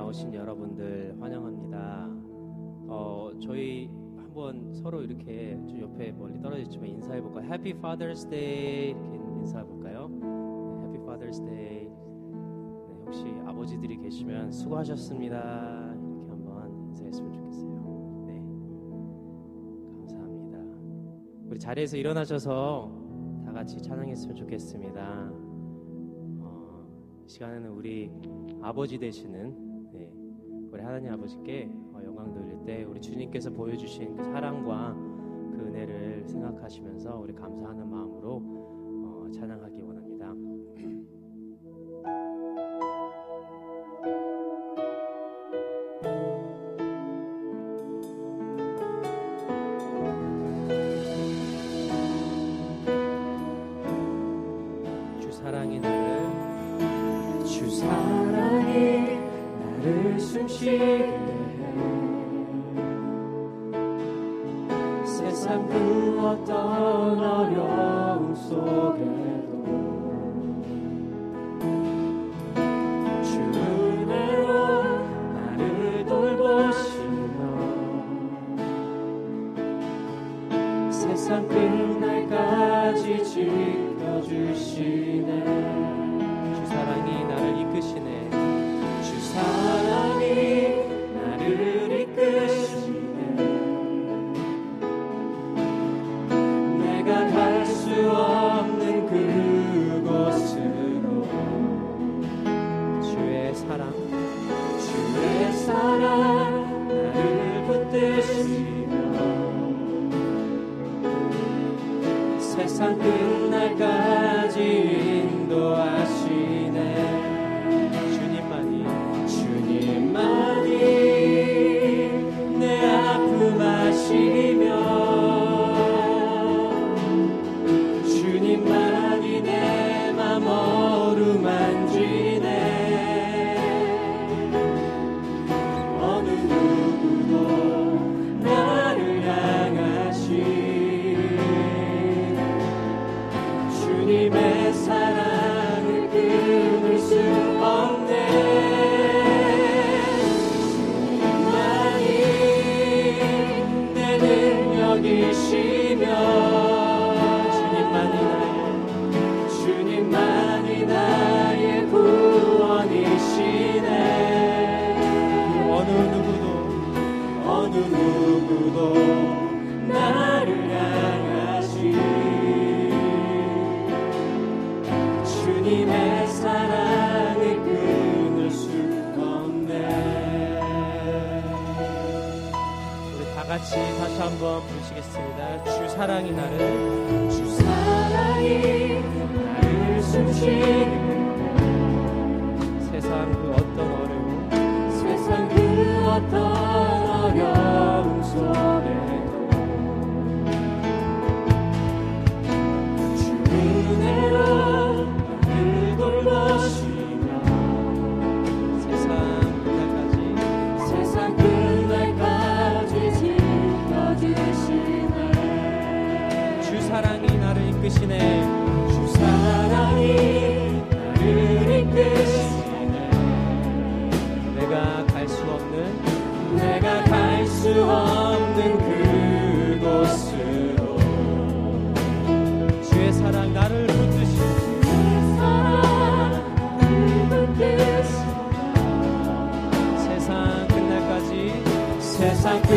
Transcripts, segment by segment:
나오신 여러분들 환영합니다. 어, 저희 한번 서로 이렇게 좀 옆에 멀리 떨어졌지만 인사해 볼까요? Happy Father's Day 이렇게 인사해 볼까요? 네, Happy Father's Day. 네, 혹시 아버지들이 계시면 수고하셨습니다. 이렇게 한번 인사했으면 좋겠어요. 네, 감사합니다. 우리 자리에서 일어나셔서 다 같이 찬양했으면 좋겠습니다. 어, 이 시간에는 우리 아버지 되시는 네, 우리 하나님 아버지께 어, 영광 돌릴 때 우리 주님께서 보여주신 그 사랑과 그 은혜를 생각하시면서 우리 감사하는 마음으로 어, 찬양하기 숨쉬게 해 세상 그 어떤 어려움 속에 어느 누구도 어느 누구도 나 같이 다시 한번 부르시겠습니다. 주 사랑이 나를 주 사랑이 나를 숨쉬게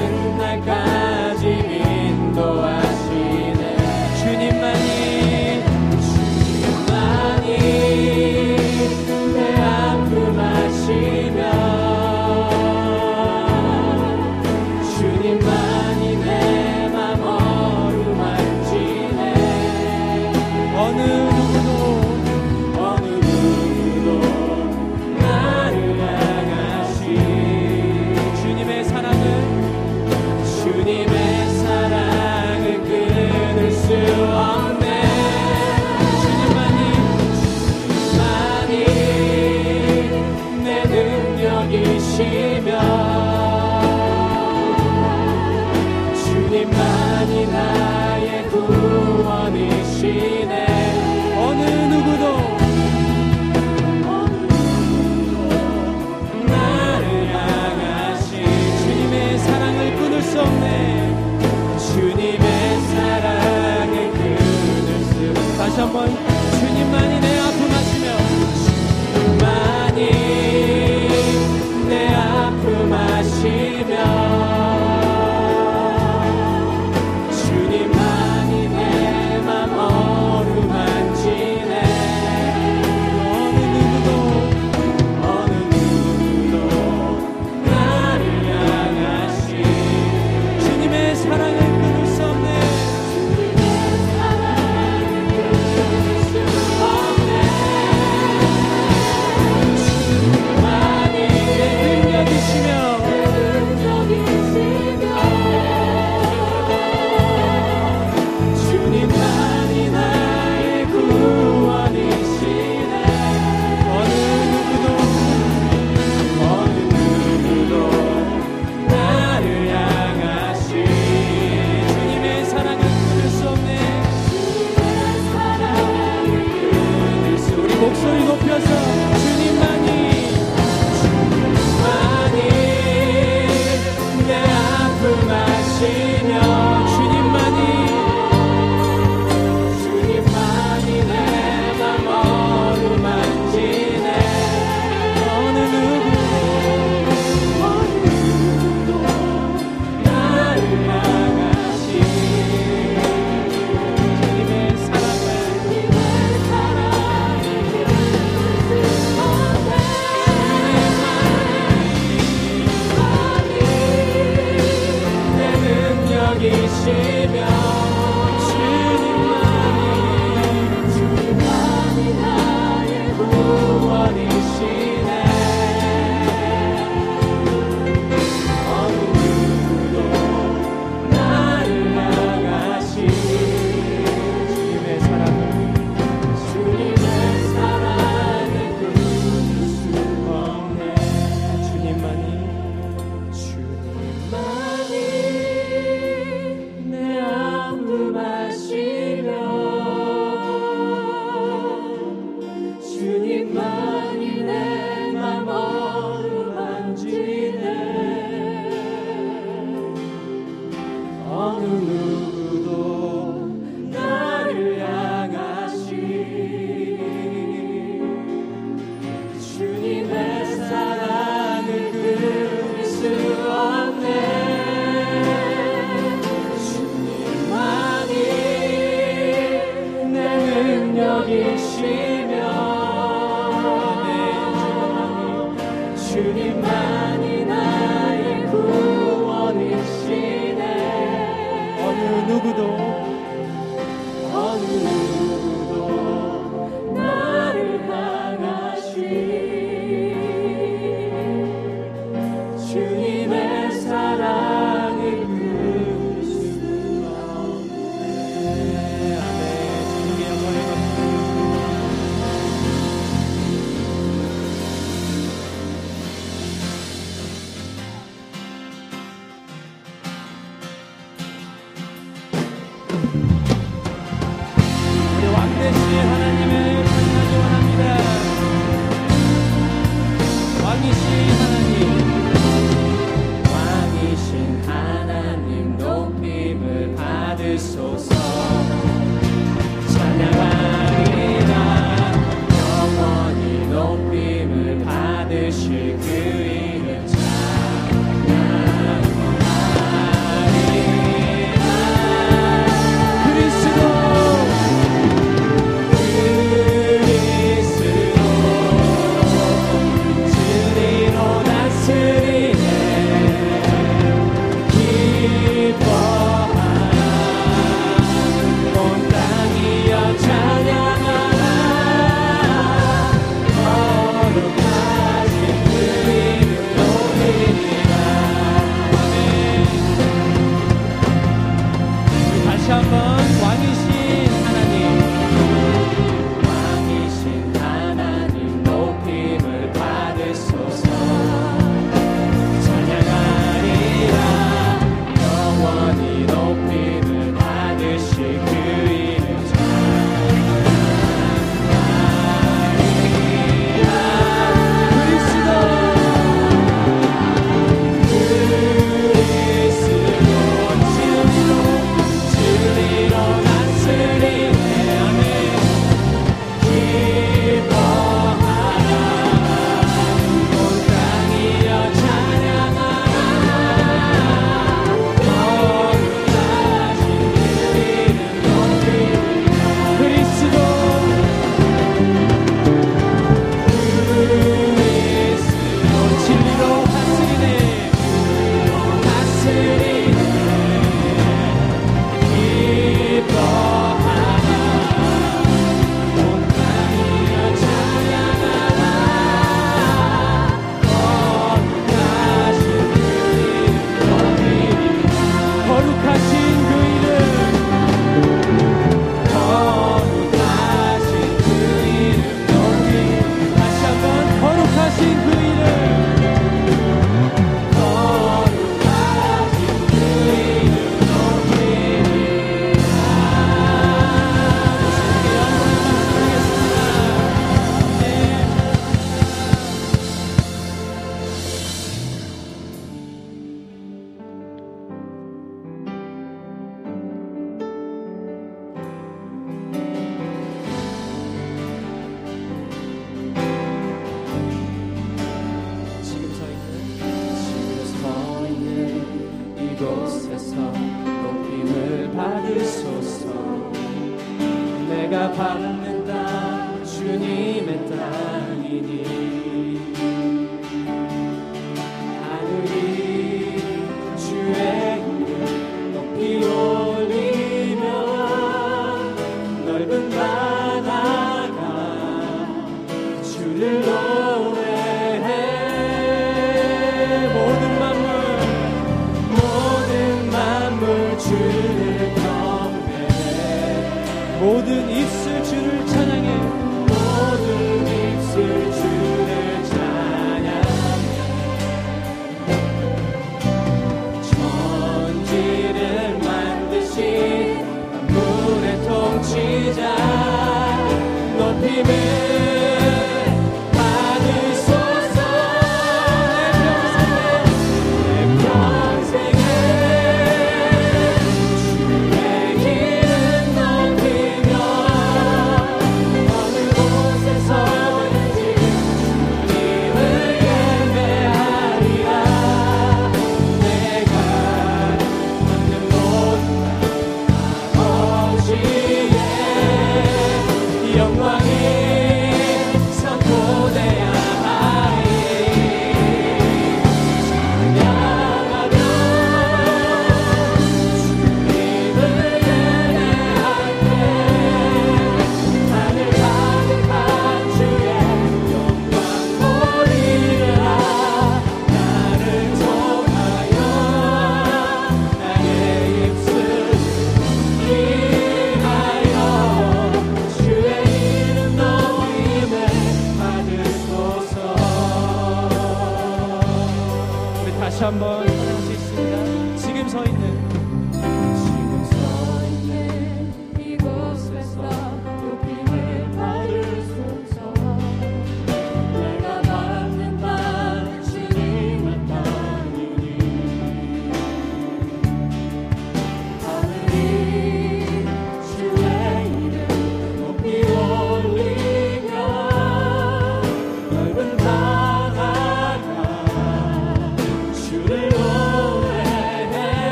끝날까지 인도하 주님 다시 한번 주님만이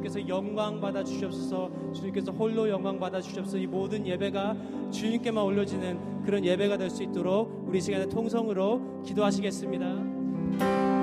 주님께서 영광 받아 주시옵소서 주님께서 홀로 영광 받아 주시옵소서 이 모든 예배가 주님께만 올려지는 그런 예배가 될 수 있도록 우리 시간에 통성으로 기도하시겠습니다.